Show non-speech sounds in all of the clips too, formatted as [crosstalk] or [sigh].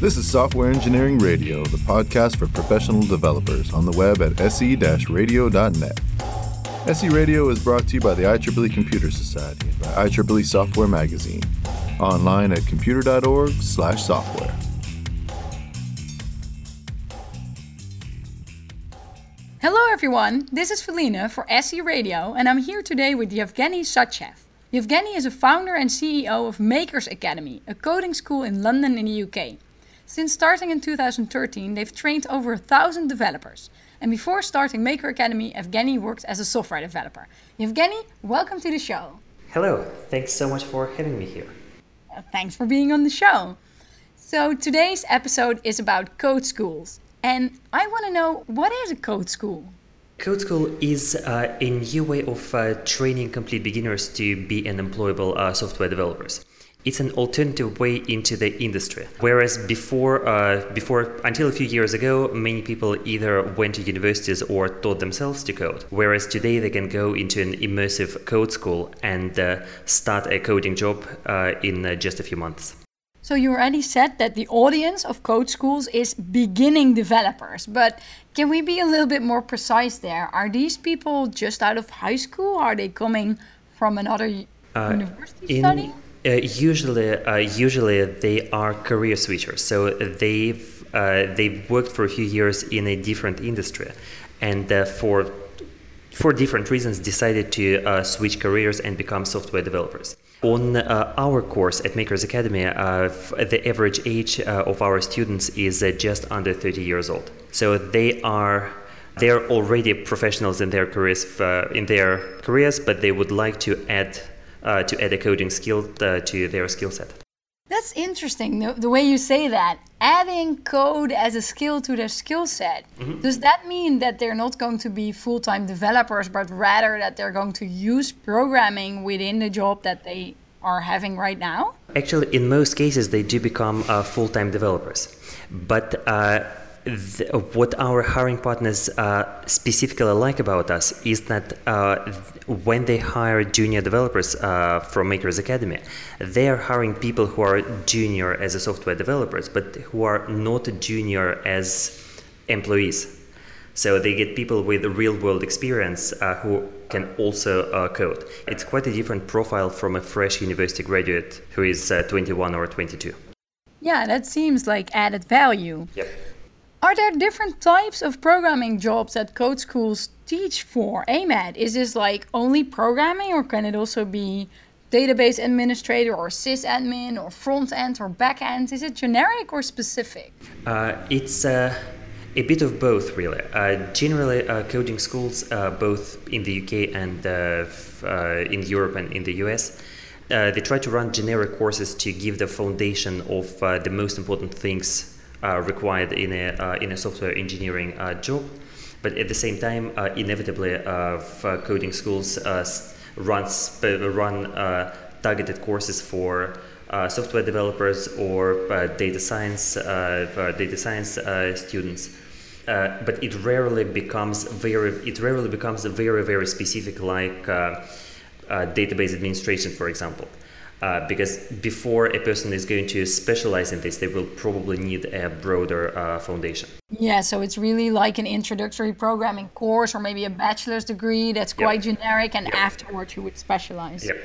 This is Software Engineering Radio, the podcast for professional developers on the web at se-radio.net. SE Radio is brought to you by the IEEE Computer Society and by IEEE Software Magazine. Online at computer.org/software. Hello everyone, this is Felienne for SE Radio and I'm here today with Evgeny Shadchnev. Evgeny is a founder and CEO of Makers Academy, a coding school in London in the UK. Since starting in 2013, they've trained over a thousand developers. And before starting Maker Academy, Evgeny worked as a software developer. Evgeny, welcome to the show. Hello, thanks so much for having me here. Thanks for being on the show. So, today's episode is about code schools. And I want to know what is a code school? Code School is uh, a new way of uh, training complete beginners to be an employable uh, software developers. It's an alternative way into the industry. Whereas before, uh, before until a few years ago, many people either went to universities or taught themselves to code. Whereas today, they can go into an immersive code school and uh, start a coding job uh, in just a few months. So you already said that the audience of code schools is beginning developers, but can we be a little bit more precise there? Are these people just out of high school? Are they coming from another uh, university in, study? Uh, usually, uh, usually they are career switchers. So they've uh, they've worked for a few years in a different industry, and uh, for for different reasons decided to uh, switch careers and become software developers. On our course at Makers Academy, uh, the average age of our students is just under 30 years old. So they are they're already professionals in their careers in their careers, but they would like to add to add a coding skill to their skill set. That's interesting, the, the, way you say that. Adding code as a skill to their skill set. Mm-hmm. Does that mean that they're not going to be full time developers, but rather that they're going to use programming within the job that they are having right now? Actually, in most cases, they do become uh, full time developers. But uh, the, what our hiring partners uh, specifically like about us is that uh, when they hire junior developers uh, from Makers Academy, they are hiring people who are junior as a software developers, but who are not junior as employees. So they get people with real world experience uh, who can also uh, code. It's quite a different profile from a fresh university graduate who is uh, 21 or 22. Yeah, that seems like added value. Yep. Are there different types of programming jobs that code schools teach for? AMAT, is this like only programming or can it also be database administrator or sysadmin or front end or back end? Is it generic or specific? Uh, it's uh, a bit of both, really. Uh, generally, uh, coding schools, uh, both in the UK and uh, in Europe and in the US, they try to run generic courses to give the foundation of the most important things Uh, required in a uh, in a software engineering uh, job. But at the same time, uh, inevitably, uh, coding schools runs run targeted courses for uh, software developers or uh, data science uh, data science students. but it rarely becomes very it rarely becomes very very specific like database administration, for example. Uh, because before a person is going to specialize in this, they will probably need a broader uh, foundation. Yeah, so it's really like an introductory programming course or maybe a bachelor's degree that's quite yep. generic, and yep. afterwards you would specialize. Yep.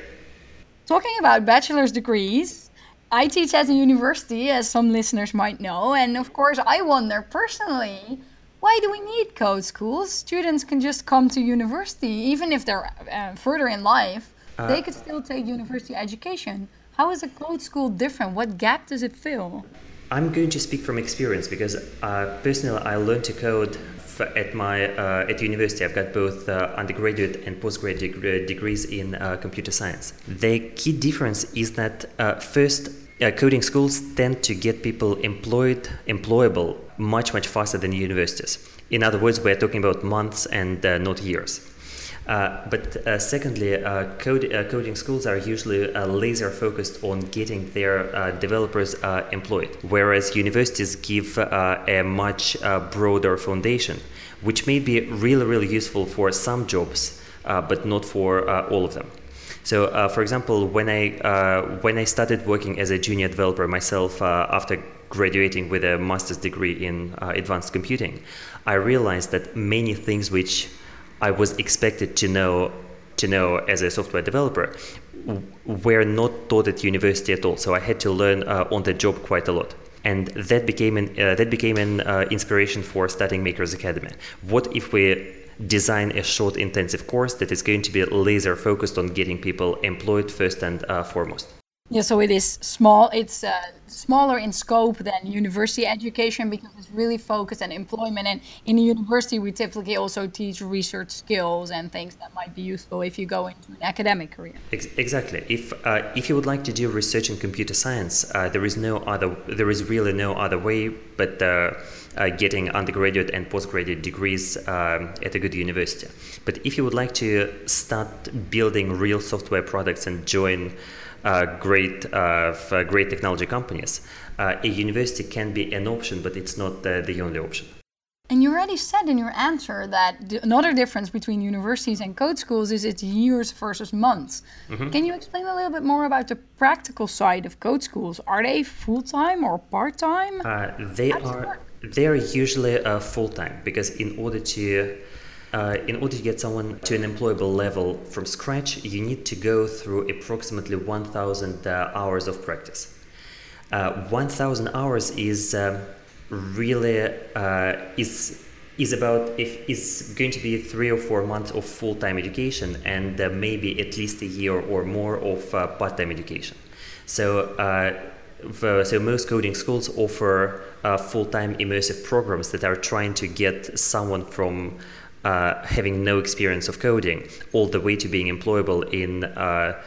Talking about bachelor's degrees, I teach at a university, as some listeners might know, and of course, I wonder personally why do we need code schools? Students can just come to university, even if they're uh, further in life they could still take university education. How is a code school different? What gap does it fill? I'm going to speak from experience because uh, personally I learned to code at my uh, at university. I've got both uh, undergraduate and postgraduate deg- degrees in uh, computer science. The key difference is that uh, first. coding schools tend to get people employed, employable much, much faster than universities. In other words, we're talking about months and not years. Uh, but uh, secondly, uh, code, uh, coding schools are usually uh, laser focused on getting their developers employed, whereas universities give a much broader foundation, which may be really, really useful for some jobs, but not for all of them. So, for example, when I when I started working as a junior developer myself after graduating with a master's degree in advanced computing, I realized that many things which I was expected to know to know as a software developer were not taught at university at all. So I had to learn uh, on the job quite a lot and that became an uh, that became an uh, inspiration for starting Makers Academy. What if we design a short intensive course that is going to be laser focused on getting people employed first and uh, foremost? Yeah, so it is small. It's uh, smaller in scope than university education because it's really focused on employment. And in a university, we typically also teach research skills and things that might be useful if you go into an academic career. Ex- exactly. If uh, if you would like to do research in computer science, uh, there is no other. There is really no other way but. Uh, uh, getting undergraduate and postgraduate degrees um, at a good university. But if you would like to start building real software products and join great uh, great technology companies, uh, a university can be an option, but it's not the only option. And you already said in your answer that another difference between universities and code schools is it's years versus months. Mm-hmm. Can you explain a little bit more about the practical side of code schools? Are they full time or part time? Uh, they are. They are usually uh, full time because in order to uh, in order to get someone to an employable level from scratch, you need to go through approximately 1,000 uh, hours of practice. Uh, 1,000 hours is um, really uh, is is about if is going to be three or four months of full-time education and uh, maybe at least a year or more of uh, part-time education. So. so most coding schools offer full-time immersive programs that are trying to get someone from uh, having no experience of coding all the way to being employable in uh,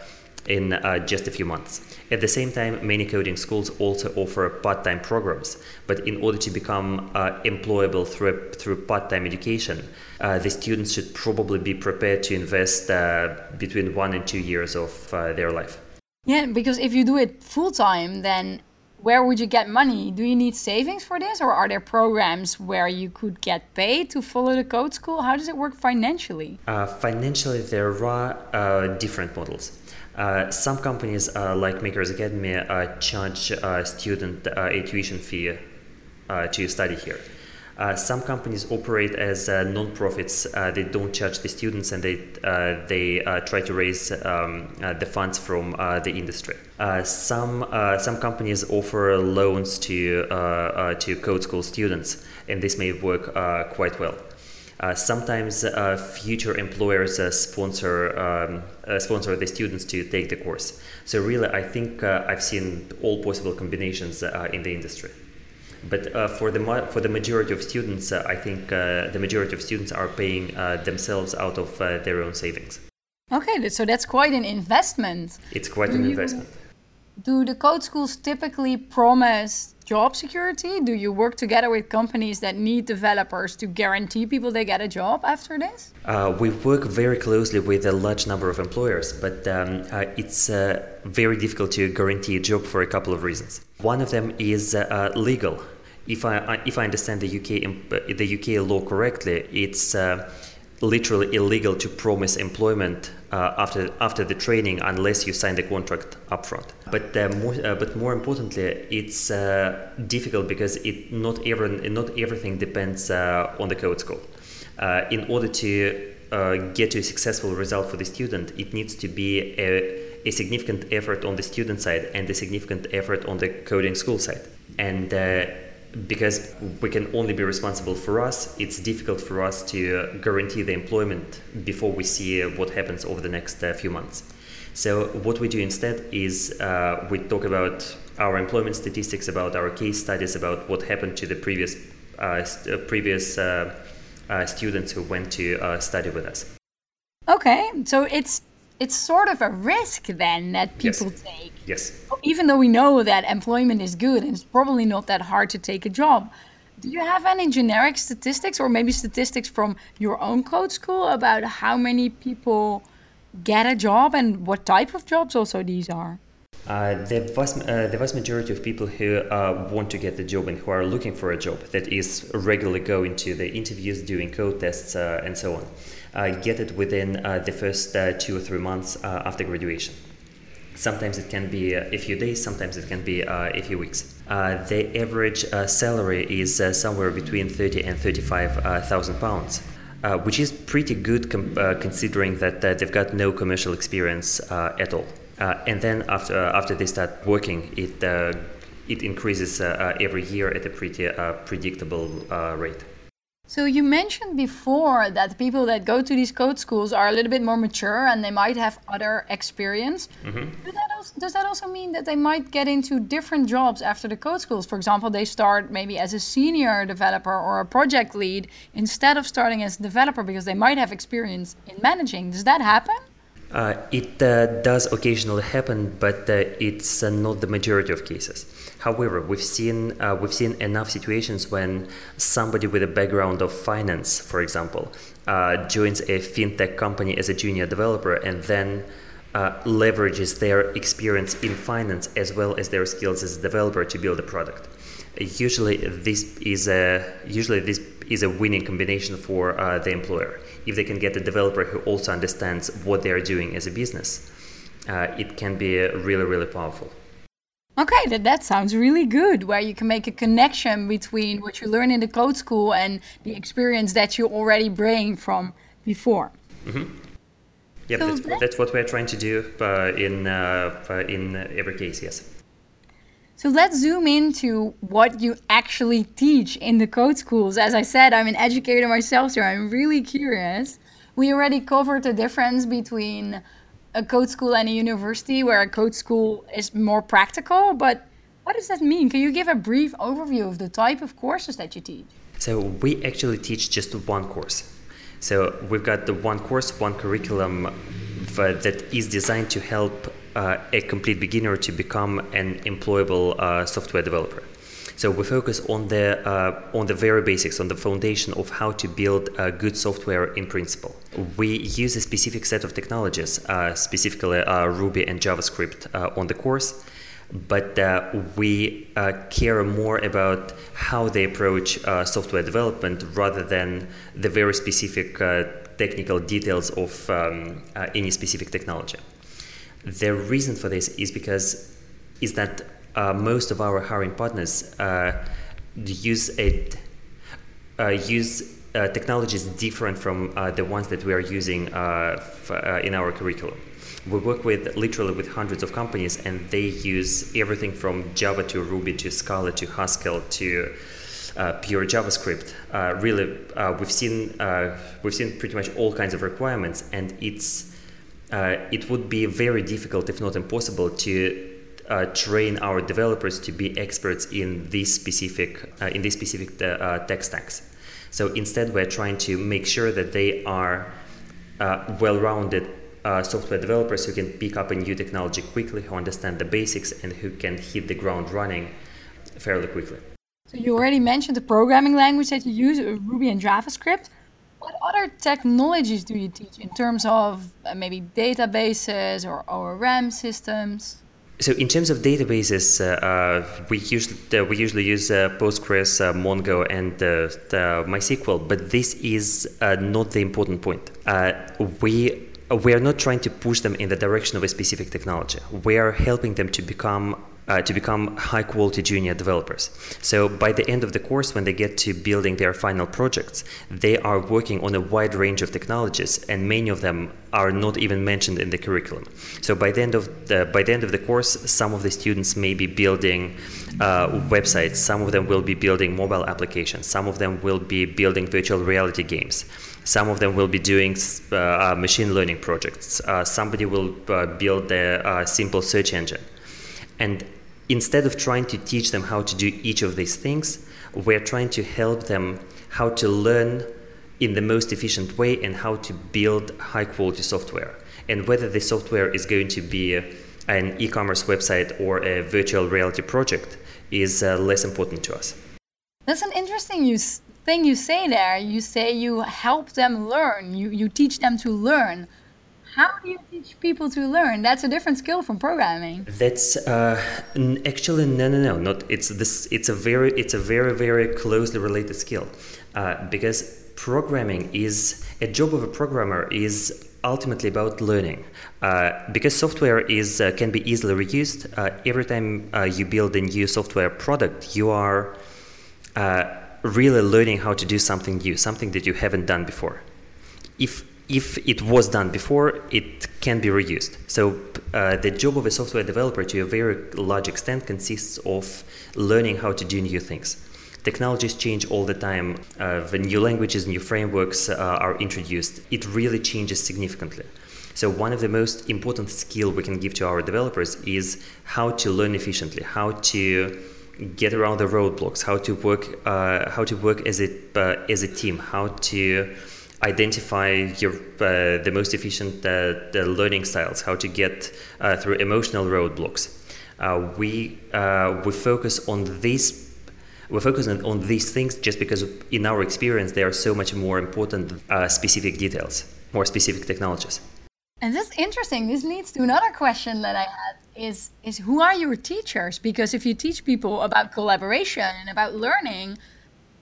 in uh, just a few months. At the same time, many coding schools also offer part-time programs. But in order to become uh, employable through through part-time education, uh, the students should probably be prepared to invest uh, between one and two years of their life. Yeah, because if you do it full time, then where would you get money? Do you need savings for this, or are there programs where you could get paid to follow the code school? How does it work financially? Uh, financially, there are uh, different models. Uh, some companies, uh, like Makers Academy, uh, charge a student a tuition fee uh, to study here. Uh, some companies operate as uh, non-profits. Uh, they don't charge the students, and they uh, they uh, try to raise um, uh, the funds from the industry. some some companies offer loans to to code school students, and this may work quite well. sometimes future employers sponsor um, sponsor the students to take the course. So really, I think I've seen all possible combinations in the industry. But uh, for the for the majority of students, uh, I think uh, the majority of students are paying uh, themselves out of uh, their own savings. Okay, so that's quite an investment. It's quite do an you, investment. Do the code schools typically promise job security? Do you work together with companies that need developers to guarantee people they get a job after this? Uh, we work very closely with a large number of employers, but um, uh, it's uh, very difficult to guarantee a job for a couple of reasons. One of them is uh, legal if I if I understand the UK the UK law correctly, it's uh, literally illegal to promise employment uh, after after the training unless you sign the contract upfront. But uh, more uh, but more importantly, it's uh, difficult because it not every not everything depends uh, on the code school. in order to get a successful result for the student, it needs to be a, a significant effort on the student side and a significant effort on the coding school side. And because we can only be responsible for us, it's difficult for us to guarantee the employment before we see what happens over the next uh, few months. So what we do instead is uh, we talk about our employment statistics, about our case studies, about what happened to the previous uh, st- uh, previous uh, uh, students who went to study with us. Okay, so it's it's sort of a risk then that people yes. take. Yes. Even though we know that employment is good and it's probably not that hard to take a job. Do you have any generic statistics or maybe statistics from your own code school about how many people get a job and what type of jobs also these are? Uh, the, vast, uh, the vast majority of people who uh, want to get the job and who are looking for a job that is regularly going to the interviews, doing code tests, uh, and so on get it within uh, the first uh, two or three months uh, after graduation. Sometimes it can be a few days, sometimes it can be uh, a few weeks. Uh, the average uh, salary is somewhere between 30 and 35,000 pounds. Uh, which is pretty good com- uh, considering that uh, they've got no commercial experience at all. and then after after they start working, it it increases every year at a pretty predictable rate. So you mentioned before that people that go to these code schools are a little bit more mature and they might have other experience. Mm-hmm. That also, does that also mean that they might get into different jobs after the code schools? For example, they start maybe as a senior developer or a project lead instead of starting as a developer because they might have experience in managing. Does that happen? Uh, it uh, does occasionally happen, but uh, it's uh, not the majority of cases. However, we've seen uh, we've seen enough situations when somebody with a background of finance, for example, uh, joins a fintech company as a junior developer and then leverages their experience in finance as well as their skills as a developer to build a product. Usually, this is a usually this is a winning combination for the employer if they can get a developer who also understands what they are doing as a business, uh, it can be really, really powerful. Okay, that, that sounds really good, where you can make a connection between what you learn in the code school and the experience that you already bring from before. Mm-hmm. Yeah, so that's, that's, what we're trying to do uh, in, uh, uh in every case, yes. So let's zoom into what you actually teach in the code schools. As I said, I'm an educator myself, so I'm really curious. We already covered the difference between a code school and a university, where a code school is more practical, but what does that mean? Can you give a brief overview of the type of courses that you teach? So, we actually teach just one course. So, we've got the one course, one curriculum that is designed to help uh, a complete beginner to become an employable uh, software developer. So we focus on the uh, on the very basics, on the foundation of how to build uh, good software in principle. We use a specific set of technologies, uh, specifically uh, Ruby and JavaScript, on the course. But we care more about how they approach software development rather than the very specific technical details of um, any specific technology. The reason for this is because is that uh, most of our hiring partners uh, use a uh, use uh, technologies different from the ones that we are using f- in our curriculum. We work with literally with hundreds of companies, and they use everything from Java to Ruby to Scala to Haskell to uh, pure JavaScript. Uh, really, uh, we've seen we've seen pretty much all kinds of requirements, and it's it would be very difficult, if not impossible, to uh, train our developers to be experts in these specific uh, in these specific uh, uh, tech stacks. So instead, we're trying to make sure that they are uh, well-rounded software developers who can pick up a new technology quickly, who understand the basics, and who can hit the ground running fairly quickly. So you already mentioned the programming language that you use, Ruby and JavaScript. What other technologies do you teach in terms of uh, maybe databases or ORM systems? So in terms of databases, uh, uh, we usually uh, we usually use uh, Postgres, uh, Mongo, and MySQL. But this is not the important point. we we are not trying to push them in the direction of a specific technology. We are helping them to become uh, to become high quality junior developers. So by the end of the course, when they get to building their final projects, they are working on a wide range of technologies, and many of them are not even mentioned in the curriculum. So by the end of the by the end of the course, some of the students may be building uh, websites, some of them will be building mobile applications, some of them will be building virtual reality games. Some of them will be doing uh, uh machine learning projects. Uh, somebody will uh, build a simple search engine. And instead of trying to teach them how to do each of these things, we're trying to help them how to learn in the most efficient way and how to build high quality software. And whether the software is going to be an e commerce website or a virtual reality project is uh, less important to us. That's an interesting use, thing you say there. You say you help them learn, you, you teach them to learn. How do you teach people to learn? That's a different skill from programming. That's uh, actually no, no, no. Not it's this. It's a very, it's a very, very closely related skill, uh, because programming is a job of a programmer is ultimately about learning. Uh, because software is uh, can be easily reused. Uh, every time uh, you build a new software product, you are uh, really learning how to do something new, something that you haven't done before. If if it was done before, it can be reused. So uh, the job of a software developer, to a very large extent, consists of learning how to do new things. Technologies change all the time. Uh, the new languages, new frameworks uh, are introduced. It really changes significantly. So one of the most important skill we can give to our developers is how to learn efficiently, how to get around the roadblocks, how to work, uh, how to work as a uh, as a team, how to identify your uh, the most efficient uh, the learning styles, how to get uh, through emotional roadblocks. Uh, we we focus on these we're focusing on these things just because in our experience they are so much more important uh, specific details more specific technologies. And that's interesting. This leads to another question that i had is is who are your teachers? Because if you teach people about collaboration and about learning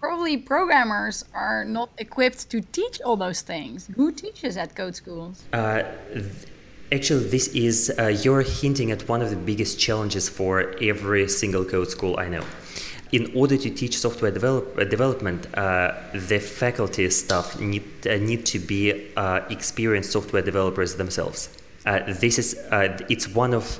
probably programmers are not equipped to teach all those things who teaches at code schools uh, th- Actually, this is, uh, you're hinting at one of the biggest challenges for every single code school I know in order to teach software develop, uh, development, uh, the faculty staff need uh, need to be uh, experienced software developers themselves. This is it's one of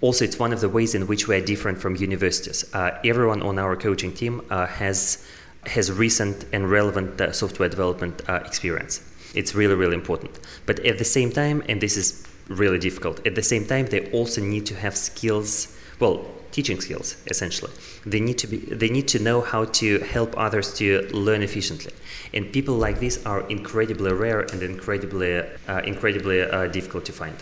also it's one of the ways in which we are different from universities. everyone on our coaching team has has recent and relevant software development experience. It's really really important. But at the same time, and this is really difficult. At the same time, they also need to have skills. Well, teaching skills essentially they need to be they need to know how to help others to learn efficiently and people like this are incredibly rare and incredibly uh, incredibly uh, difficult to find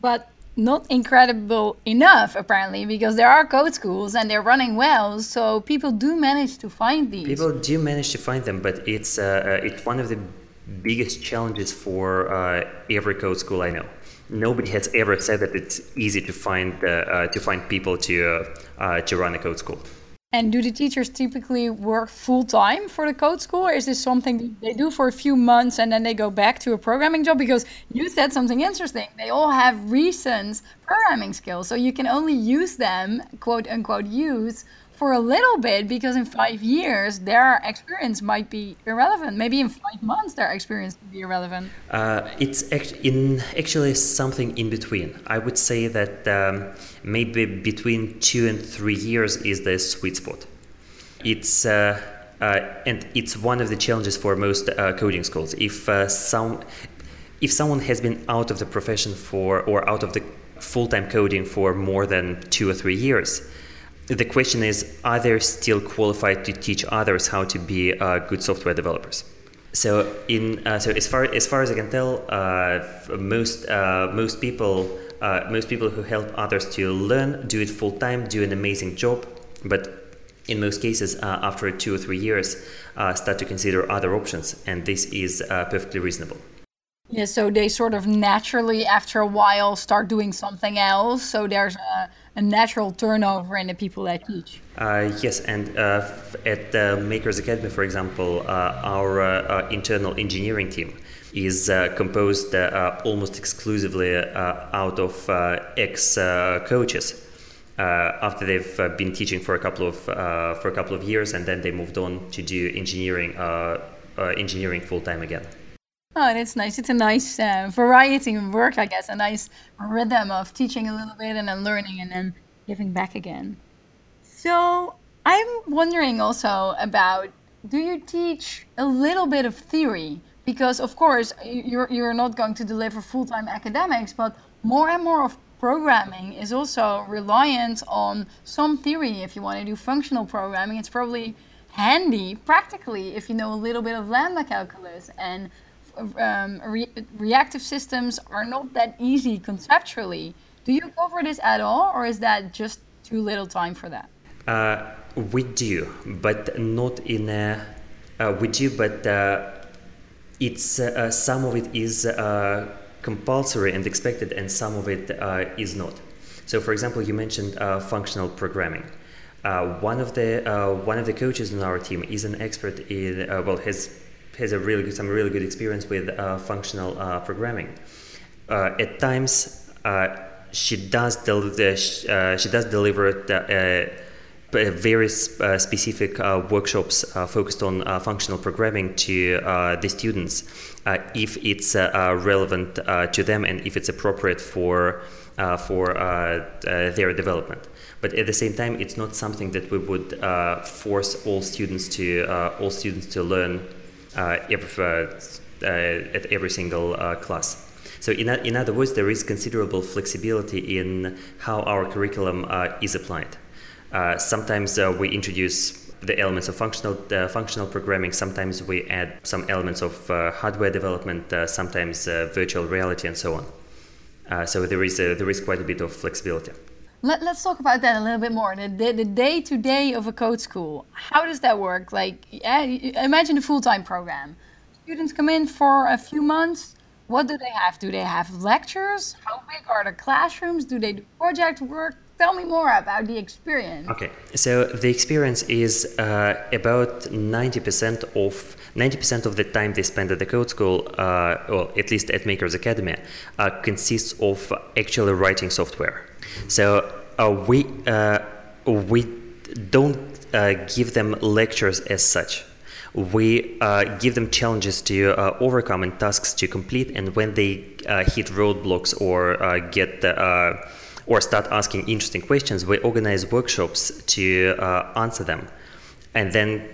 but not incredible enough apparently because there are code schools and they're running well so people do manage to find these people do manage to find them but it's uh, uh it's one of the biggest challenges for uh, every code school i know nobody has ever said that it's easy to find uh, uh, to find people to uh, to run a code school. And do the teachers typically work full time for the code school, or is this something they do for a few months and then they go back to a programming job? Because you said something interesting. They all have recent programming skills, so you can only use them, quote unquote, use for a little bit because in five years their experience might be irrelevant. Maybe in five months their experience will be irrelevant. Uh, it's act- in actually something in between. I would say that um, maybe between two and three years is the sweet spot. It's uh, uh, and it's one of the challenges for most uh, coding schools. If uh, some if someone has been out of the profession for or out of the full-time coding for more than two or three years the question is are they still qualified to teach others how to be uh, good software developers? So in uh, so as far as far as I can tell, uh, most uh, most people uh, most people who help others to learn do it full time, do an amazing job, but in most cases, uh, after two or three years, start to consider other options, and this is perfectly reasonable. Yeah, so they sort of naturally, after a while, start doing something else. So there's a a natural turnover in the people that teach. Uh, yes, and uh, at the Makers Academy, for example, uh, our uh, uh, internal engineering team is uh, composed almost exclusively out of ex coaches. after they've been teaching for a couple of for a couple of years, and then they moved on to do engineering engineering full time again. Oh, that's nice. It's a nice uh, variety of work, I guess. A nice rhythm of teaching a little bit and then learning and then giving back again. So I'm wondering also about do you teach a little bit of theory? Because of course you're you're not going to deliver full time academics, but more and more of programming is also reliant on some theory. If you want to do functional programming, it's probably handy practically if you know a little bit of lambda calculus and um, re reactive systems are not that easy conceptually. Do you cover this at all, or is that just too little time for that? Uh, we do, but not in a. Uh, we do, but uh, it's uh, some of it is uh, compulsory and expected, and some of it uh, is not. So, for example, you mentioned functional programming. one of the one of the coaches in our team is an expert in well has has a really good, some really good experience with uh, functional uh, programming. Uh, at times, uh, she does del- uh, uh she does deliver the, uh, uh, very specific workshops focused on functional programming to the students if it's relevant to them and if it's appropriate for for their development but at the same time it's not something that we would uh, force all students to uh, all students to learn every, uh, at every single class so in, in other words there is considerable flexibility in how our curriculum is applied sometimes we introduce the elements of functional uh, functional programming. Sometimes we add some elements of uh, hardware development, uh, sometimes virtual reality, and so on. so there is there is quite a bit of flexibility. Let, us talk about that a little bit more. The, the, the day to day of a code school. How does that work? Like, yeah, imagine a full time program. Students come in for a few months. What do they have? Do they have lectures? How big are the classrooms? Do they do project work? Tell me more about the experience. Okay, so the experience is uh, about 90% of 90% of the time they spend at the code school, uh, or at least at Makers Academy, uh, consists of actually writing software. So uh, we uh, we don't uh, give them lectures as such. We uh, give them challenges to uh, overcome and tasks to complete, and when they uh, hit roadblocks or get or start asking interesting questions, we organize workshops to answer them, and then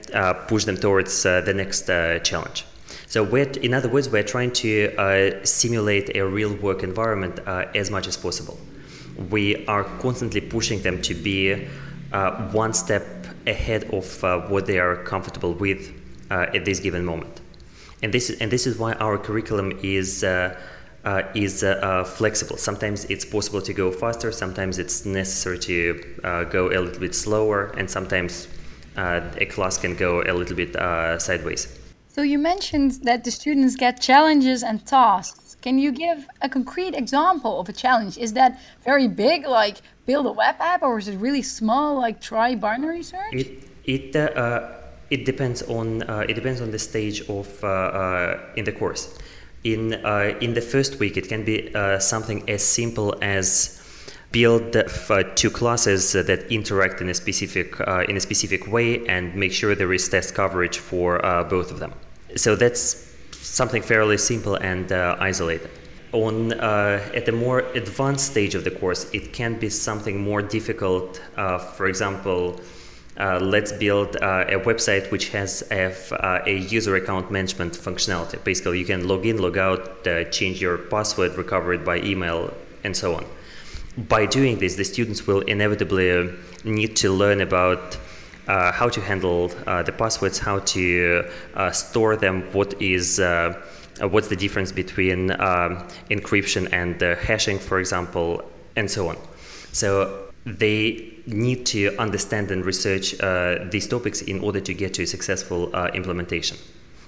push them towards the next challenge. So, in other words, we're trying to simulate a real work environment as much as possible we are constantly pushing them to be uh, one step ahead of uh, what they are comfortable with uh, at this given moment. And this, and this is why our curriculum is, uh, uh, is uh, flexible. Sometimes it's possible to go faster, sometimes it's necessary to go a little bit slower, and sometimes a class can go a little bit sideways. So you mentioned that the students get challenges and tasks. Can you give a concrete example of a challenge? Is that very big, like build a web app, or is it really small, like try binary search? It it uh, it depends on uh, it depends on the stage of uh, uh in the course. In uh, in the first week, it can be uh, something as simple as build two classes that interact in a specific in a specific way and make sure there is test coverage for both of them. So that's something fairly simple and uh, isolated. On uh, at a more advanced stage of the course, it can be something more difficult. Uh, for example, uh, let's build uh, a website which has a, a, user account management functionality. Basically, you can log in, log out, change your password, recover it by email, and so on. By doing this, the students will inevitably need to learn about uh, how to handle uh, the passwords, how to uh, store them, what is uh, uh, what's the difference between um, encryption and hashing, for example, and so on. So they need to understand and research these topics in order to get to a successful implementation.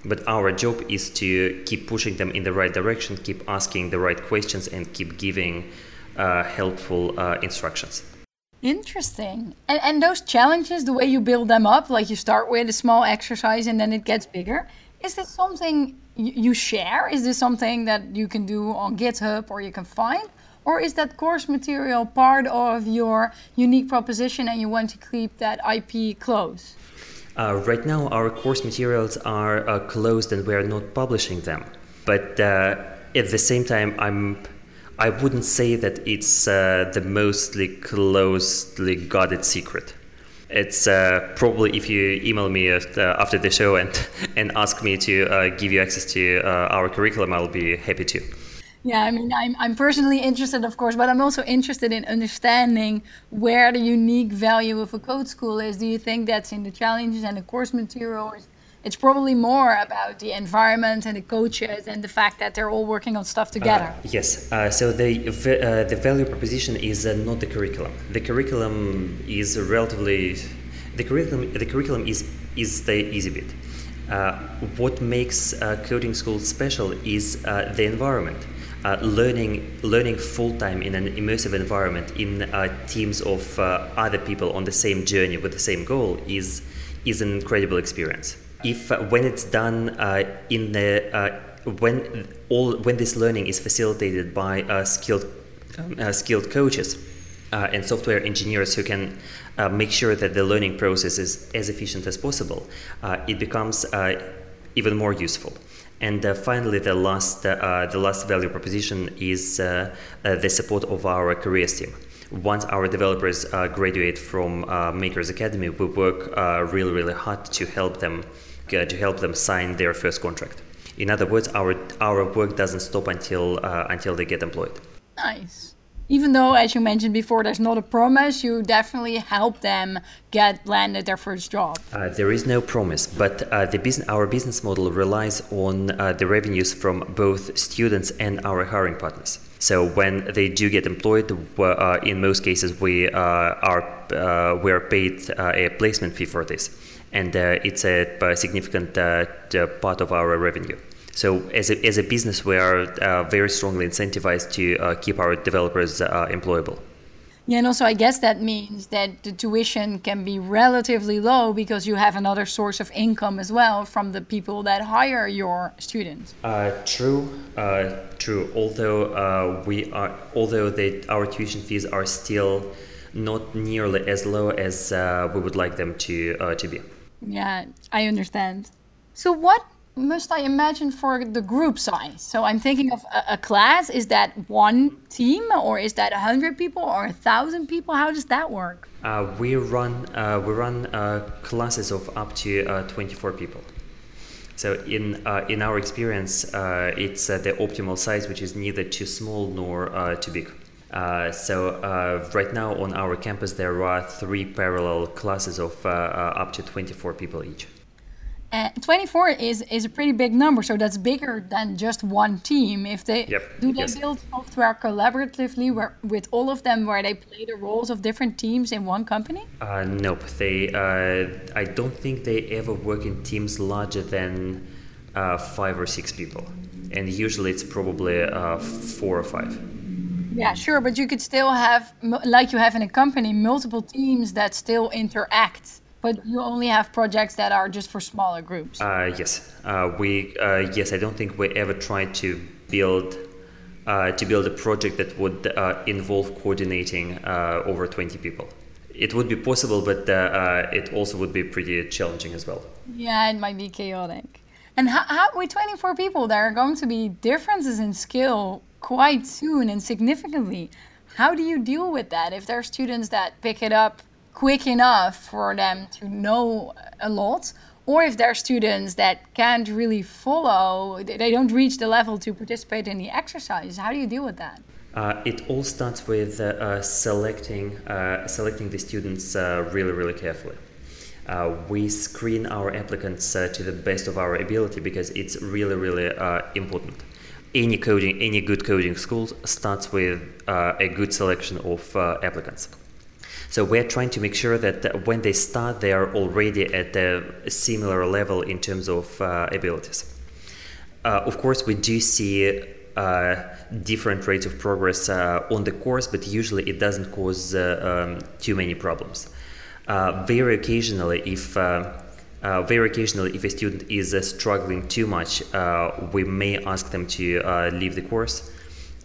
But our job is to keep pushing them in the right direction, keep asking the right questions, and keep giving helpful instructions. Interesting. And, and those challenges, the way you build them up, like you start with a small exercise and then it gets bigger, is this something you share? Is this something that you can do on GitHub or you can find? Or is that course material part of your unique proposition and you want to keep that IP close? Uh, right now, our course materials are uh, closed and we are not publishing them. But uh, at the same time, I'm I wouldn't say that it's uh, the mostly closely guarded secret. It's uh, probably if you email me uh, after the show and [laughs] and ask me to uh, give you access to uh, our curriculum, I'll be happy to. Yeah, I mean, I'm, I'm personally interested, of course, but I'm also interested in understanding where the unique value of a code school is. Do you think that's in the challenges and the course materials? It's probably more about the environment and the coaches and the fact that they're all working on stuff together. Uh, yes. Uh, so the uh, the value proposition is uh, not the curriculum. The curriculum is relatively the curriculum the curriculum is is the easy bit. Uh, what makes uh, coding school special is the environment. learning learning full time in an immersive environment in teams of other people on the same journey with the same goal is is an incredible experience if uh, when it's done uh, in the uh, when all when this learning is facilitated by skilled um, skilled coaches and software engineers who can make sure that the learning process is as efficient as possible, it becomes even more useful. And uh, finally, the last, uh, the last value proposition is uh, the support of our careers team once our developers graduate from Makers Academy, we work really, really hard to help them to help them sign their first contract. In other words, our our work doesn't stop until until they get employed. Nice. Even though, as you mentioned before, there's not a promise, you definitely help them get landed their first job. Uh, there is no promise, but uh, the business, our business model relies on uh, the revenues from both students and our hiring partners. So when they do get employed, uh, in most cases we uh, are uh, we are paid a placement fee for this, and it's a, a significant part of our revenue. So as a, as a business, we are uh, very strongly incentivized to uh, keep our developers uh, employable. Yeah, and also I guess that means that the tuition can be relatively low because you have another source of income as well from the people that hire your students. Uh, true, uh, true. Although uh, we are, although they, our tuition fees are still not nearly as low as uh, we would like them to uh, to be. Yeah, I understand. So what must I imagine for the group size? So I'm thinking of a, a class. Is that one team, or is that hundred people, or thousand people? How does that work? Uh, we run uh, we run uh, classes of up to uh, 24 people. So in uh, in our experience, uh, it's the optimal size, which is neither too small nor too big. So right now on our campus, there are three parallel classes of up to 24 people each. Uh, 24 is, is a pretty big number, so that's bigger than just one team. If they yep. do they yes. build software collaboratively where, with all of them, where they play the roles of different teams in one company? Uh, nope. They uh, I don't think they ever work in teams larger than uh, five or six people, and usually it's probably uh, four or five. Yeah, sure, but you could still have, like you have in a company, multiple teams that still interact but you only have projects that are just for smaller groups. Uh, yes, uh, we uh, yes. I don't think we ever tried to build uh, to build a project that would uh, involve coordinating uh, over 20 people. It would be possible, but it also would be pretty challenging as well. Yeah, it might be chaotic. And how, how, with 24 people, there are going to be differences in skill quite soon and significantly. How do you deal with that if there are students that pick it up quick enough for them to know a lot or if there are students that can't really follow they don't reach the level to participate in the exercise? How do you deal with that? Uh, it all starts with uh, uh, selecting uh, selecting the students uh, really really carefully. Uh, we screen our applicants to the best of our ability because it's really really important any coding any good coding school starts with a good selection of applicants so we're trying to make sure that when they start, they are already at a similar level in terms of uh, abilities. Uh, of course, we do see uh, different rates of progress uh, on the course, but usually it doesn't cause uh, um, too many problems. Uh, very occasionally, if very occasionally, if a student is struggling too much, we may ask them to leave the course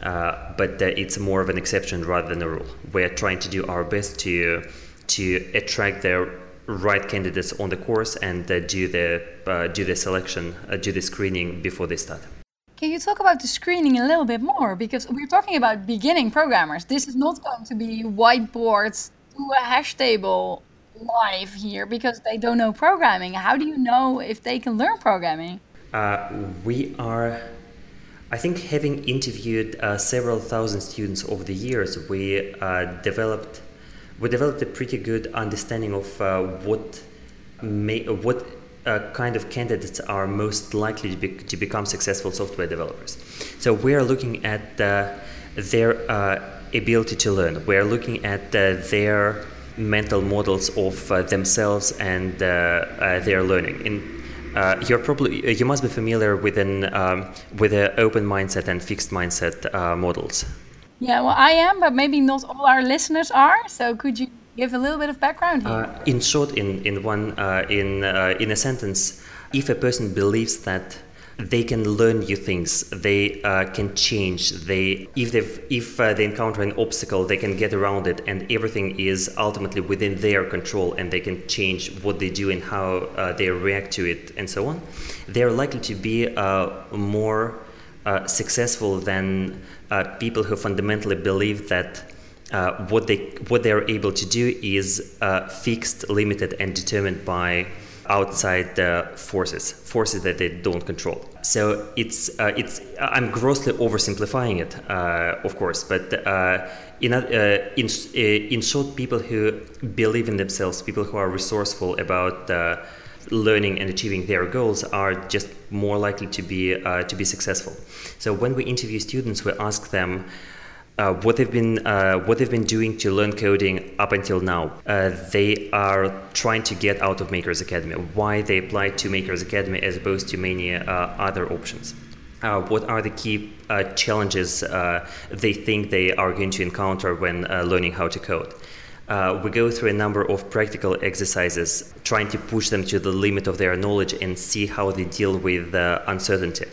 uh, but uh, it's more of an exception rather than a rule. We're trying to do our best to to attract the right candidates on the course and uh, do the uh, do the selection, uh, do the screening before they start. Can you talk about the screening a little bit more? Because we're talking about beginning programmers. This is not going to be whiteboards to a hash table live here because they don't know programming. How do you know if they can learn programming? Uh, we are I think having interviewed uh, several thousand students over the years, we uh, developed we developed a pretty good understanding of uh, what may, what uh, kind of candidates are most likely to, be, to, become successful software developers. So we are looking at uh, their ability to learn. We are looking at their mental models of themselves and their learning. In uh, you're probably uh, you must be familiar with an um, with the open mindset and fixed mindset uh, models. Yeah, well, I am, but maybe not all our listeners are. So could you Give a little bit of background here. Uh, in short, in in one uh, in uh, in a sentence, if a person believes that they can learn new things, they uh, can change. They if they if uh, they encounter an obstacle, they can get around it, and everything is ultimately within their control, and they can change what they do and how uh, they react to it, and so on. They are likely to be more successful than people who fundamentally believe that uh, what they what they are able to do is uh, fixed, limited, and determined by outside uh, forces, forces that they don't control. So it's uh, it's I'm grossly oversimplifying it, uh, of course, but in in in short, people who believe in themselves, people who are resourceful about learning and achieving their goals are just more likely to be uh, to be successful. So when we interview students, we ask them uh, what they've been uh, what they've been doing to learn coding up until now. Uh, they are trying to get out of Makers Academy. Why they applied to Makers Academy as opposed to many uh, other options. Uh, what are the key uh, challenges they think they are going to encounter when learning how to code? we go through a number of practical exercises, trying to push them to the limit of their knowledge and see how they deal with uncertainty.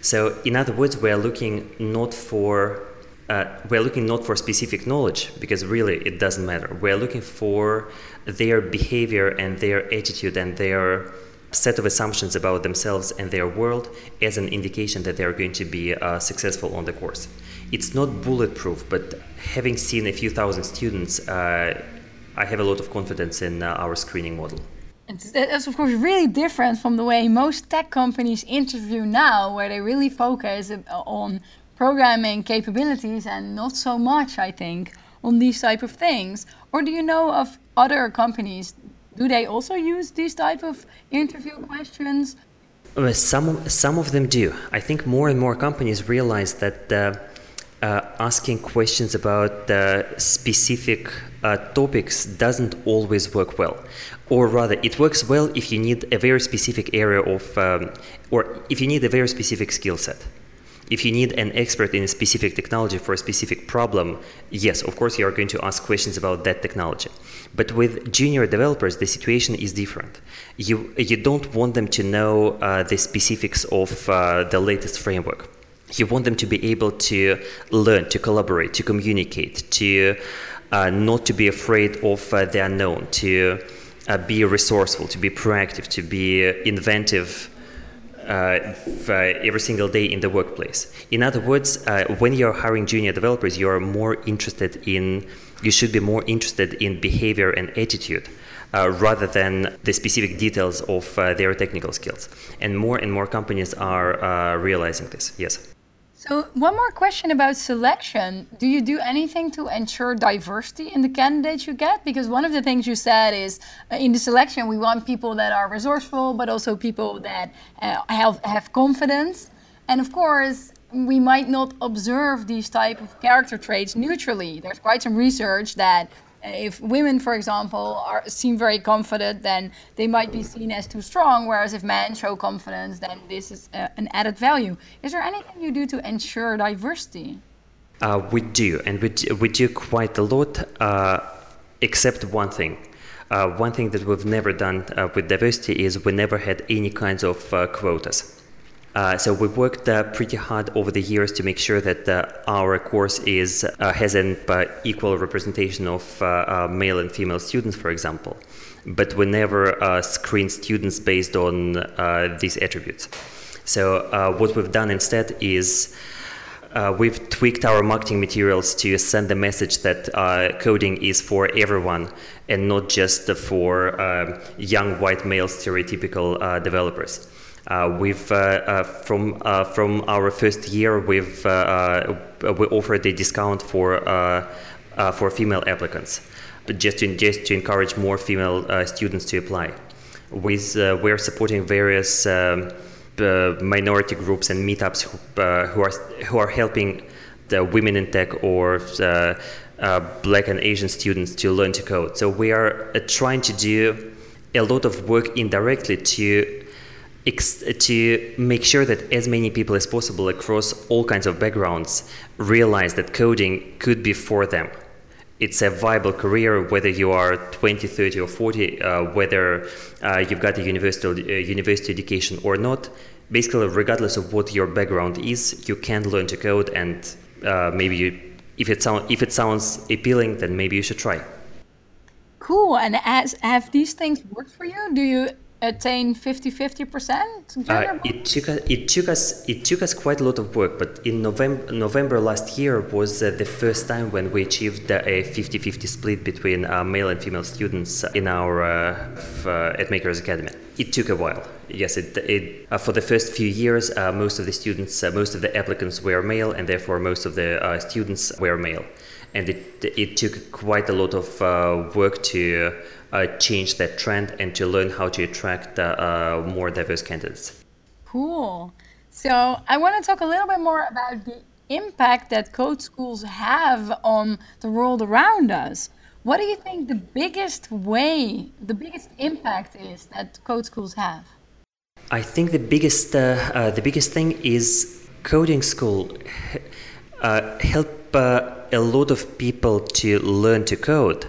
So, in other words, we are looking not for uh, we're looking not for specific knowledge because really it doesn't matter. We're looking for their behavior and their attitude and their set of assumptions about themselves and their world as an indication that they are going to be uh, successful on the course. It's not bulletproof, but having seen a few thousand students, uh, I have a lot of confidence in uh, our screening model. It's of course really different from the way most tech companies interview now, where they really focus on programming capabilities and not so much, I think, on these type of things? Or do you know of other companies? Do they also use these type of interview questions? Some some of them do. I think more and more companies realize that uh, uh, asking questions about uh, specific uh, topics doesn't always work well, or rather, it works well if you need a very specific area of, um, or if you need a very specific skill set. If you need an expert in a specific technology for a specific problem, yes, of course, you are going to ask questions about that technology. But with junior developers, the situation is different. You, you don't want them to know uh, the specifics of uh, the latest framework. You want them to be able to learn, to collaborate, to communicate, to uh, not to be afraid of uh, the unknown, to uh, be resourceful, to be proactive, to be inventive uh, every single day in the workplace. In other words, uh, when you're hiring junior developers, you are more interested in, you should be more interested in behavior and attitude. Uh, rather than the specific details of uh, their technical skills. And more and more companies are uh, realizing this, yes. So, one more question about selection. Do you do anything to ensure diversity in the candidates you get? Because one of the things you said is uh, in the selection, we want people that are resourceful, but also people that uh, have, have confidence. And of course, we might not observe these type of character traits neutrally. There's quite some research that if women, for example, are seem very confident, then they might be seen as too strong. Whereas if men show confidence, then this is uh, an added value. Is there anything you do to ensure diversity? Uh, we do, and we do, we do quite a lot, uh, except one thing. Uh, one thing that we've never done uh, with diversity is we never had any kinds of quotas. Uh, so we've worked uh, pretty hard over the years to make sure that uh, our course is uh, has an uh, equal representation of uh, male and female students, for example. But we never screen students based on these attributes. So what we've done instead is. we've tweaked our marketing materials to send the message that coding is for everyone and not just for young white male stereotypical developers. Uh, we've uh, uh, from from our first year we've we offered a discount for for female applicants, just to just to encourage more female students to apply. With we're supporting various um, minority groups and meetups who, who are who are helping the women in tech or uh, uh, black and Asian students to learn to code. So we are uh, trying to do a lot of work indirectly to to make sure that as many people as possible across all kinds of backgrounds realize that coding could be for them. It's a viable career whether you are 20 30 or 40 uh, whether uh, you've got a university uh, university education or not. Basically regardless of what your background is you can learn to code and uh, maybe you, if it sounds if it sounds appealing then maybe you should try. Cool. And as have these things worked for you? Do you attain 50 50 percent uh, it took us it took us it took us quite a lot of work but in november november last year was uh, the first time when we achieved uh, a 50 50 split between uh, male and female students in our uh, f- uh, at makers academy. It took a while. Yes it, it for the first few years most of the students most of the applicants were male and therefore most of the students were male. And it it took quite a lot of work to uh, change that trend and to learn how to attract uh, more diverse candidates. Cool. So I want to talk a little bit more about the impact that code schools have on the world around us. What do you think the biggest way, the biggest impact is that code schools have? I think the biggest, uh, uh, the biggest thing is coding school uh, help uh, a lot of people to learn to code,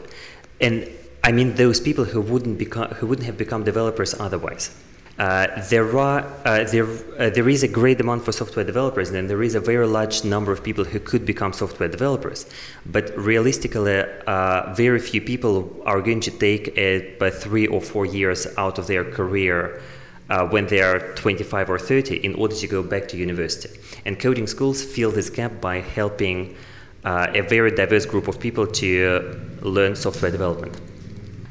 and I mean those people who wouldn't become who wouldn't have become developers otherwise. Uh, there are uh, there uh, there is a great demand for software developers, and there is a very large number of people who could become software developers. But realistically, uh, very few people are going to take a, three or four years out of their career. Uh, when they are 25 or 30, in order to go back to university. And coding schools fill this gap by helping uh, a very diverse group of people to learn software development.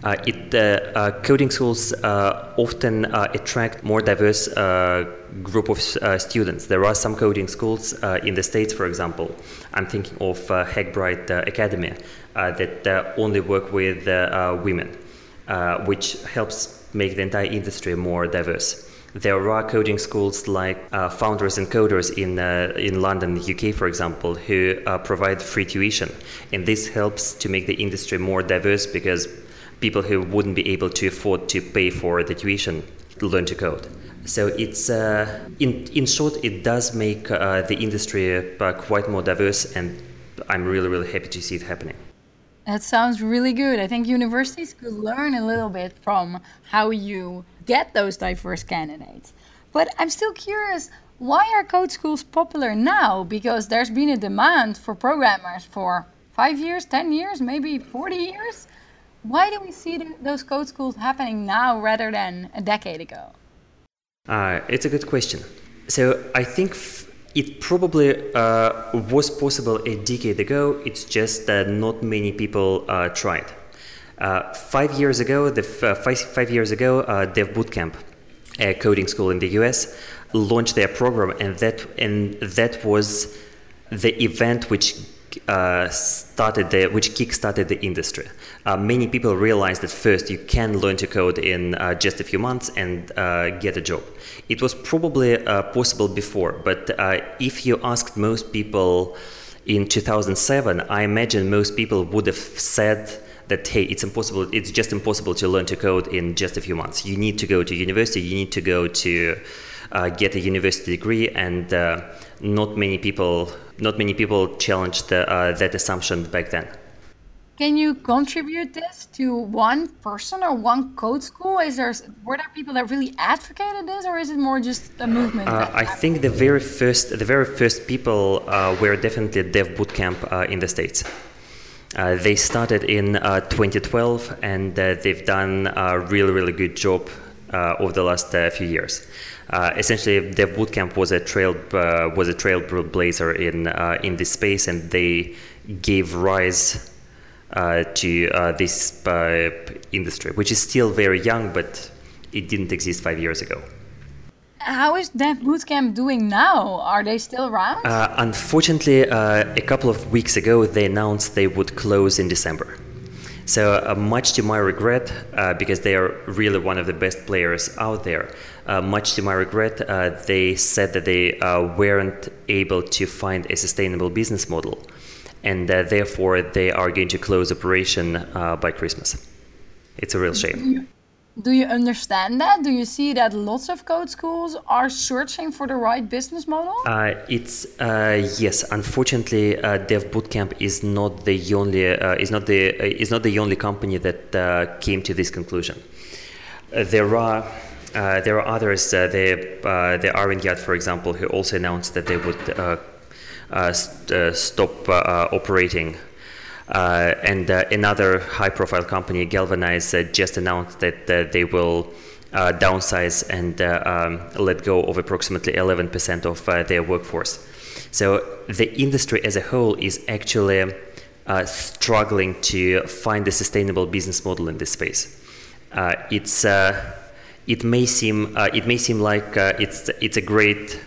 Uh, it, uh, uh, coding schools often attract more diverse group of students. There are some coding schools in the States, for example. I'm thinking of Hackbright Academy that only work with women, which helps make the entire industry more diverse. There are coding schools like uh, Founders and Coders in uh, in London, UK, for example, who uh, provide free tuition, and this helps to make the industry more diverse because people who wouldn't be able to afford to pay for the tuition learn to code. So it's uh, in in short, it does make uh, the industry uh, quite more diverse, and I'm really really happy to see it happening. That sounds really good. I think universities could learn a little bit from how you get those diverse candidates. But I'm still curious why are code schools popular now? Because there's been a demand for programmers for five years, 10 years, maybe 40 years. Why do we see those code schools happening now rather than a decade ago? Uh, it's a good question. So I think f- it probably uh, was possible a decade ago. It's just that not many people uh, tried. Uh, five years ago, the f- uh, five, five years ago, uh, Dev Bootcamp, a coding school in the U.S., launched their program, and that and that was the event which uh, started the, which kick-started the industry. Uh, many people realized that first you can learn to code in uh, just a few months and uh, get a job. It was probably uh, possible before, but uh, if you asked most people in 2007, I imagine most people would have said that hey, it's impossible. It's just impossible to learn to code in just a few months. You need to go to university. You need to go to get a university degree, and not many people not many people challenged the, uh, that assumption back then. Can you contribute this to one person or one code school? Is there were there people that really advocated this, or is it more just a movement? Uh, I think the very first the very first people uh, were definitely Dev Bootcamp uh, in the states. Uh, they started in uh, 2012, and uh, they've done a really really good job over the last few years uh, essentially Dev Bootcamp was a trail uh, was a trailblazer in uh, in this space, and they gave rise uh, to uh, this uh, industry, which is still very young, but it didn't exist five years ago. How is Dev Bootcamp doing now? Are they still around? unfortunately, a couple of weeks ago, they announced they would close in December. So, uh, much to my regret, uh, because they are really one of the best players out there, uh, much to my regret, uh, they said that they uh, weren't able to find a sustainable business model. And uh, therefore, they are going to close operation by Christmas. It's a real shame. Do you understand that? Do you see that lots of code schools are searching for the right business model? Uh, it's uh, yes. Unfortunately, uh, Dev Bootcamp is not the only uh, is not the uh, is not the only company that uh, came to this conclusion. there are. there are others. The the Iron for example, who also announced that they would st- stop operating and uh, another high profile company, Galvanize, uh, just announced that they will downsize and um, let go of approximately 11% of their workforce. So the industry as a whole is actually uh, struggling to find a sustainable business model in this space. Uh, it's uh, it may seem it may seem like it's it's a great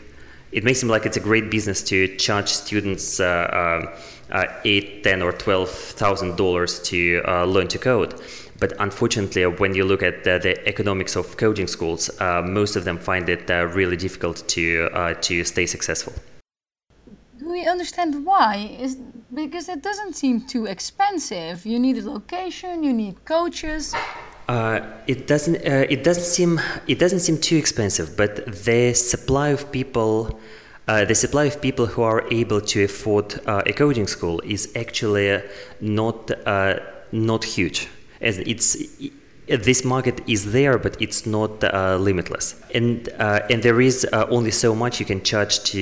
it may seem like it's a great business to charge students um, uh, eight, ten, or twelve thousand dollars to uh, learn to code. But unfortunately, when you look at the, the economics of coding schools, uh, most of them find it uh, really difficult to uh, to stay successful. Do we understand why? Is because it doesn't seem too expensive. You need a location, you need coaches. Uh, it doesn't. it doesn't seem. It doesn't seem too expensive, but the supply of people uh, the supply of people who are able to afford uh, a coding school is actually not uh, not huge. As it's this market is there, but it's not uh, limitless, and uh, and there is only so much you can charge to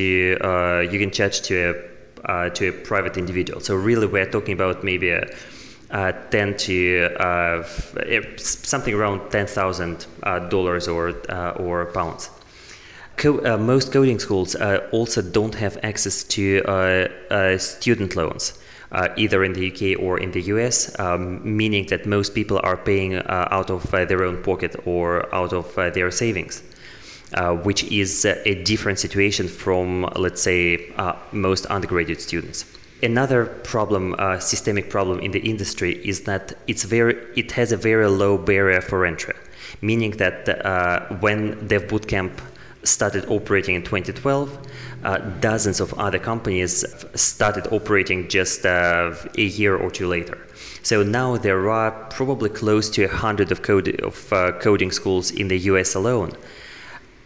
you can charge to a to a private individual. So really, we're talking about maybe a. Uh, 10 to uh, something around ten thousand uh, dollars or or pounds. Co- uh, most coding schools uh, also don't have access to uh, uh student loans, uh, either in the UK or in the US, um, meaning that most people are paying uh, out of their own pocket or out of their savings. which is a different situation from, let's say, most undergraduate students. Another problem, systemic problem in the industry, is that it's very, it has a very low barrier for entry, meaning that when Dev Bootcamp started operating in 2012. Uh, dozens of other companies started operating just uh, a year or two later. So now there are probably close to a hundred of, code, of uh, coding schools in the US alone,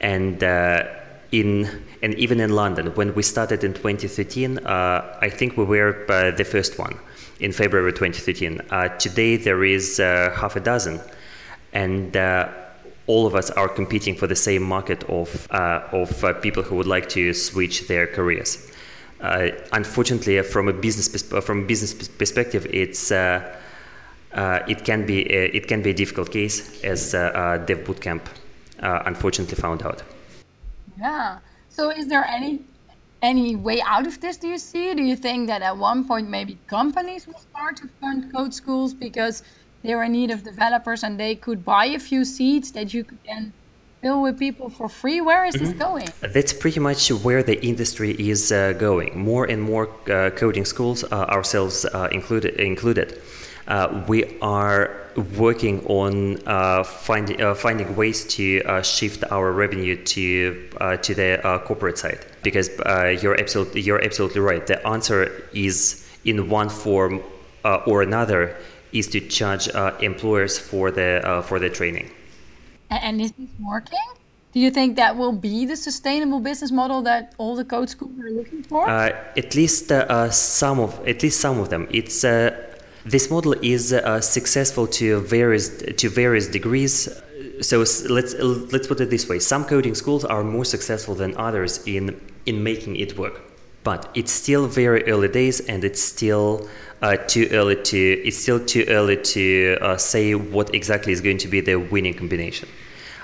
and uh, in and even in London. When we started in 2013, uh, I think we were uh, the first one in February 2013. today there is half a dozen, and all of us are competing for the same market of, uh, of uh, people who would like to switch their careers. Uh, unfortunately, from a business from a business perspective, it's uh, uh, it can be a, it can be a difficult case, as uh, Dev Bootcamp unfortunately found out. Yeah. So, is there any any way out of this? Do you see? Do you think that at one point maybe companies will start to fund code schools because they were in need of developers and they could buy a few seats that you could then fill with people for free. Where is mm-hmm. this going? That's pretty much where the industry is uh, going. More and more uh, coding schools, uh, ourselves uh, included, included. Uh, we are working on uh, finding finding ways to shift our revenue to to the corporate side because you're absolutely you're absolutely right. The answer is in one form or another is to charge uh, employers for the uh, for the training. And is this working? Do you think that will be the sustainable business model that all the code schools are looking for? Uh, at least uh, uh, some of at least some of them. It's uh, this model is successful to various to various degrees. So let's let's put it this way: some coding schools are more successful than others in in making it work. But it's still very early days, and it's still uh, too early to it's still too early to uh, say what exactly is going to be the winning combination.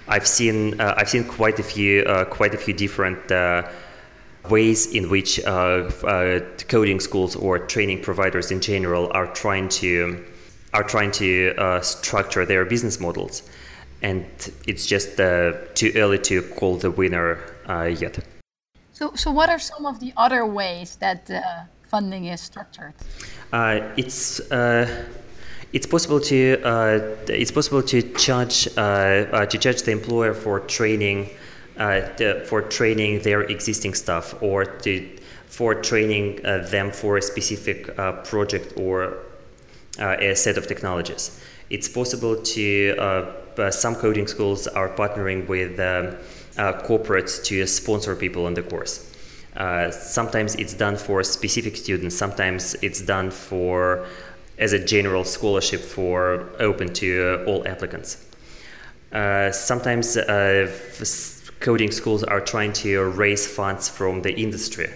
I've seen uh, I've seen quite a few uh, quite a few different uh, ways in which uh, coding schools or training providers in general are trying to are trying to structure their business models, and it's just too early to call the winner yet. So, so what are some of the other ways that funding is structured? Uh, it's uh, it's possible to uh, it's possible to charge uh, uh, to charge the employer for training the, for training their existing staff or to for training them for a specific project or a set of technologies. It's possible to some coding schools are partnering with um, corporates to sponsor people on the course. Uh, sometimes it's done for specific students. Sometimes it's done for as a general scholarship for open to uh, all applicants. Uh, sometimes uh, coding schools are trying to raise funds from the industry,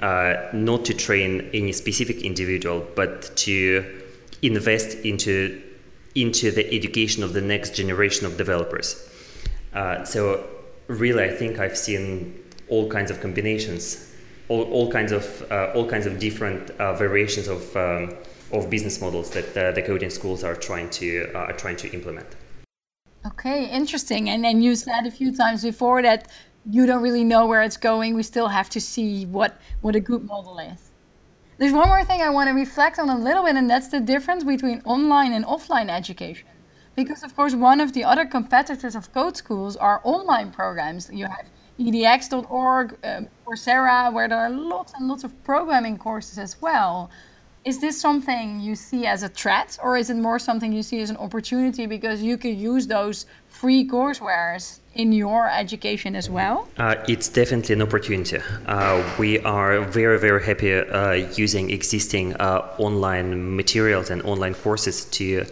uh, not to train any specific individual, but to invest into into the education of the next generation of developers. so really, I think I've seen all kinds of combinations, all, all kinds of uh, all kinds of different uh, variations of um, of business models that uh, the coding schools are trying to uh, are trying to implement. Okay, interesting. And then you said a few times before that you don't really know where it's going. We still have to see what what a good model is. There's one more thing I want to reflect on a little bit, and that's the difference between online and offline education. Because, of course, one of the other competitors of code schools are online programs. You have edx.org, um, Coursera, where there are lots and lots of programming courses as well. Is this something you see as a threat, or is it more something you see as an opportunity because you can use those free coursewares in your education as well? Uh, it's definitely an opportunity. Uh, we are very, very happy uh, using existing uh, online materials and online courses to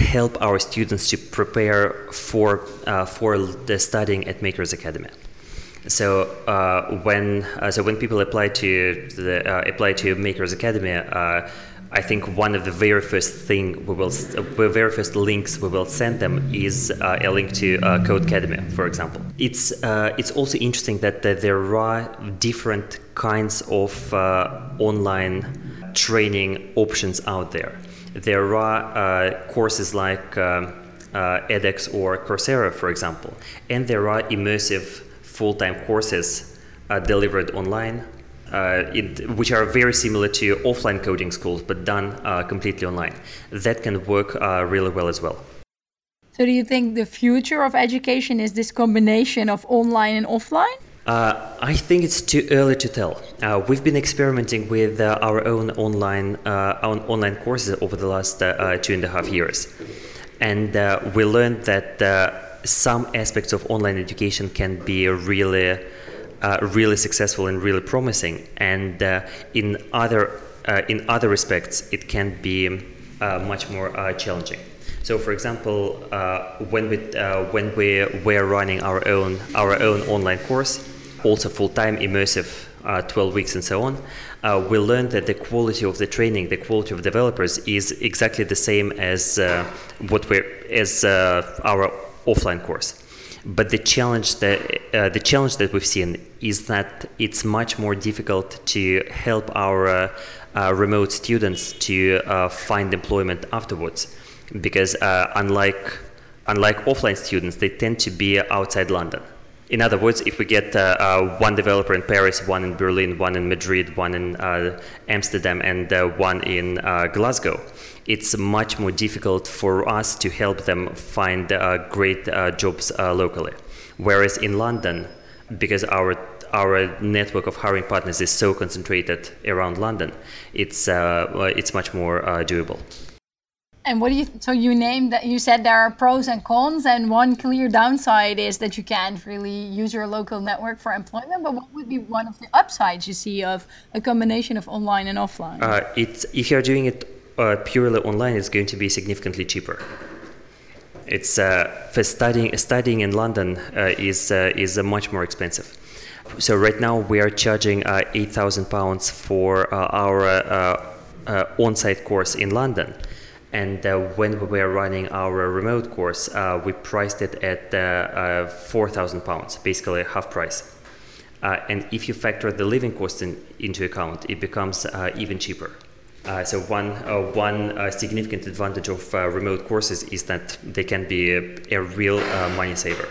help our students to prepare for uh, for the studying at Makers Academy. So uh, when uh, so when people apply to the uh, apply to Makers Academy, uh, I think one of the very first thing we will the very first links we will send them is uh, a link to uh, Codecademy, for example. It's it's also interesting that, that, there are different kinds of online training options out there. There are courses like um, edX or Coursera, for example, and there are immersive full-time courses uh, delivered online, uh, it, which are very similar to offline coding schools, but done uh, completely online. That can work really well as well. So, do you think the future of education is this combination of online and offline? Uh, I think it's too early to tell. Uh, we've been experimenting with uh, our own online own online courses over the last two and a half years, and we learned that some aspects of online education can be really, uh, really successful and really promising, and uh, in other uh, in other respects, it can be uh, much more uh, challenging. So, for example, uh, when we when we were running our own our own online course, also full time immersive. 12 weeks and so on, we learned that the quality of the training, the quality of developers is exactly the same as what we as our offline course. But the challenge that uh, the challenge that we've seen is that it's much more difficult to help our uh, uh, remote students to uh, find employment afterwards, because uh, unlike unlike offline students, they tend to be outside London. In other words, if we get uh, uh, one developer in Paris, one in Berlin, one in Madrid, one in uh, Amsterdam, and one in Glasgow, it's much more difficult for us to help them find uh, great uh, jobs uh, locally. Whereas in London, because our our network of hiring partners is so concentrated around London, it's uh, it's much more uh, doable. And what do you? So you named that you said there are pros and cons, and one clear downside is that you can't really use your local network for employment. But what would be one of the upsides you see of a combination of online and offline? Uh, it's if you're doing it uh, purely online it's going to be significantly cheaper. It's uh, for studying studying in London uh, is uh, is uh, much more expensive. So right now we are charging eight thousand pounds for our on-site course in London, and when we were running our remote course, we priced it at four thousand pounds, basically half price. and if you factor the living cost in, into account, it becomes even cheaper. Uh, so one uh, one uh, significant advantage of uh, remote courses is that they can be a, a real uh, money saver.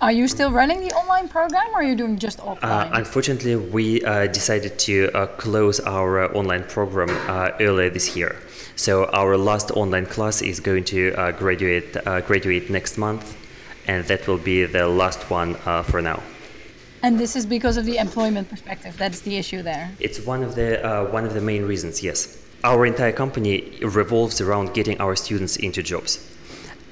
Are you still running the online program, or are you doing just uh, offline? unfortunately, we decided to close our online program earlier this year. So our last online class is going to graduate graduate next month, and that will be the last one for now. And this is because of the employment perspective. That's the issue there. It's one of the uh, one of the main reasons. Yes, our entire company revolves around getting our students into jobs,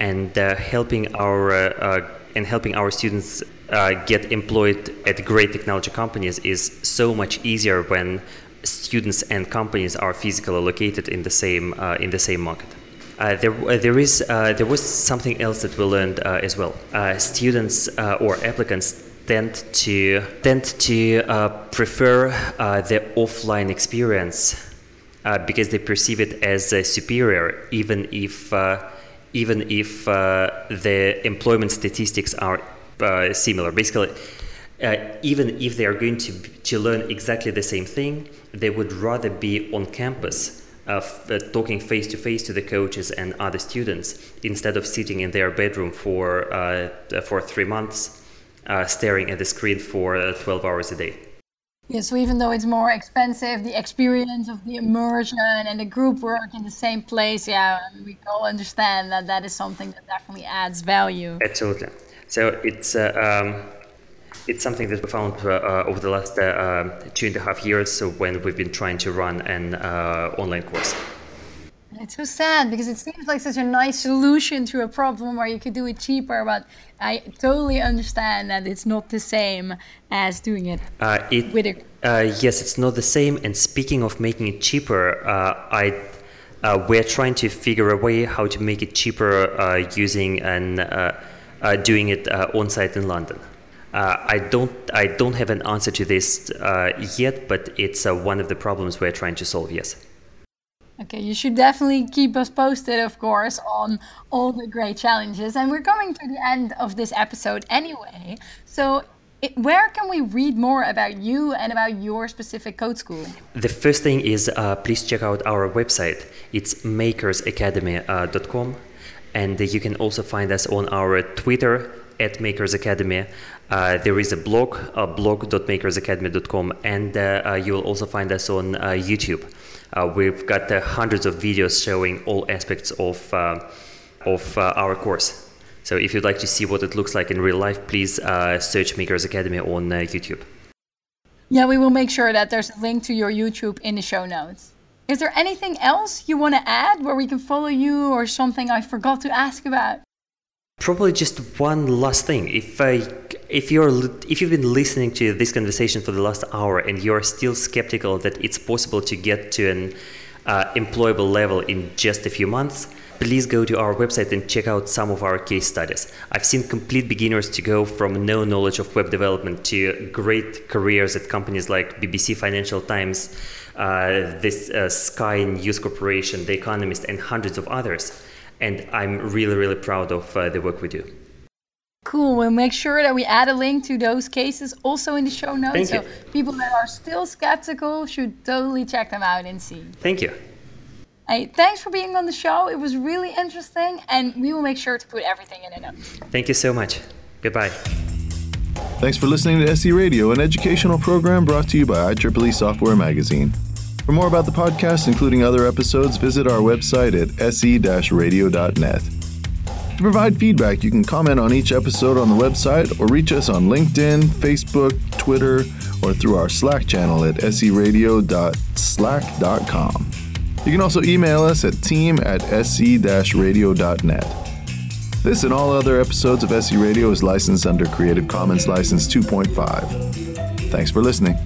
and uh, helping our uh, and helping our students uh, get employed at great technology companies is so much easier when students and companies are physically located in the same uh, in the same market. Uh, there, uh, there is there was something else that we learned as well. students or applicants tend to tend to prefer the offline experience because they perceive it as superior, even if even if uh, the employment statistics are uh, similar. Basically, uh, even if they are going to, to learn exactly the same thing, they would rather be on campus uh, talking face to face to the coaches and other students instead of sitting in their bedroom for, uh, for three months uh, staring at the screen for 12 hours a day. Yeah, so even though it's more expensive, the experience of the immersion and the group work in the same place, yeah, we all understand that that is something that definitely adds value. Absolutely. So it's uh, um, it's something that we found uh, uh over the last uh, uh, two and a half years when we've been trying to run an uh, online course. It's so sad because it seems like such a nice solution to a problem where you could do it cheaper, but I totally understand that it's not the same as doing it, uh, it with a. Uh, yes, it's not the same. And speaking of making it cheaper, uh, I uh, we're trying to figure a way how to make it cheaper uh, using and uh, doing it on site in London. I don't I don't have an answer to this yet, but it's one of the problems we're trying to solve. Yes. Okay, you should definitely keep us posted, of course, on all the great challenges. And we're coming to the end of this episode anyway. So, it, where can we read more about you and about your specific code school? The first thing is uh, please check out our website. It's makersacademy.com. Uh, and you can also find us on our Twitter at Makers Academy. Uh, there is a blog, uh, blog.makersacademy.com, and uh, uh, you will also find us on uh, YouTube. Uh, we've got hundreds of videos showing all aspects of, of our course. So if you'd like to see what it looks like in real life, please search Makers Academy on YouTube. Yeah, we will make sure that there's a link to your YouTube in the show notes. Is there anything else you want to add where we can follow you or something I forgot to ask about? Probably just one last thing. If I, if you're if you've been listening to this conversation for the last hour and you're still skeptical that it's possible to get to an uh, employable level in just a few months, please go to our website and check out some of our case studies. I've seen complete beginners to go from no knowledge of web development to great careers at companies like BBC Financial Times, uh, this uh, Sky News Corporation, The Economist, and hundreds of others and I'm really, really proud of uh, the work we do. Cool. We'll make sure that we add a link to those cases also in the show notes. Thank so you. people that are still skeptical should totally check them out and see. Thank you. Hey, thanks for being on the show. It was really interesting, and we will make sure to put everything in the notes. Thank you so much. Goodbye. Thanks for listening to SE Radio, an educational program brought to you by IEEE Software Magazine. For more about the podcast, including other episodes, visit our website at se-radio.net. To provide feedback, you can comment on each episode on the website or reach us on LinkedIn, Facebook, Twitter, or through our Slack channel at seradio.slack.com. You can also email us at team at se-radio.net. This and all other episodes of SE Radio is licensed under Creative Commons License 2.5. Thanks for listening.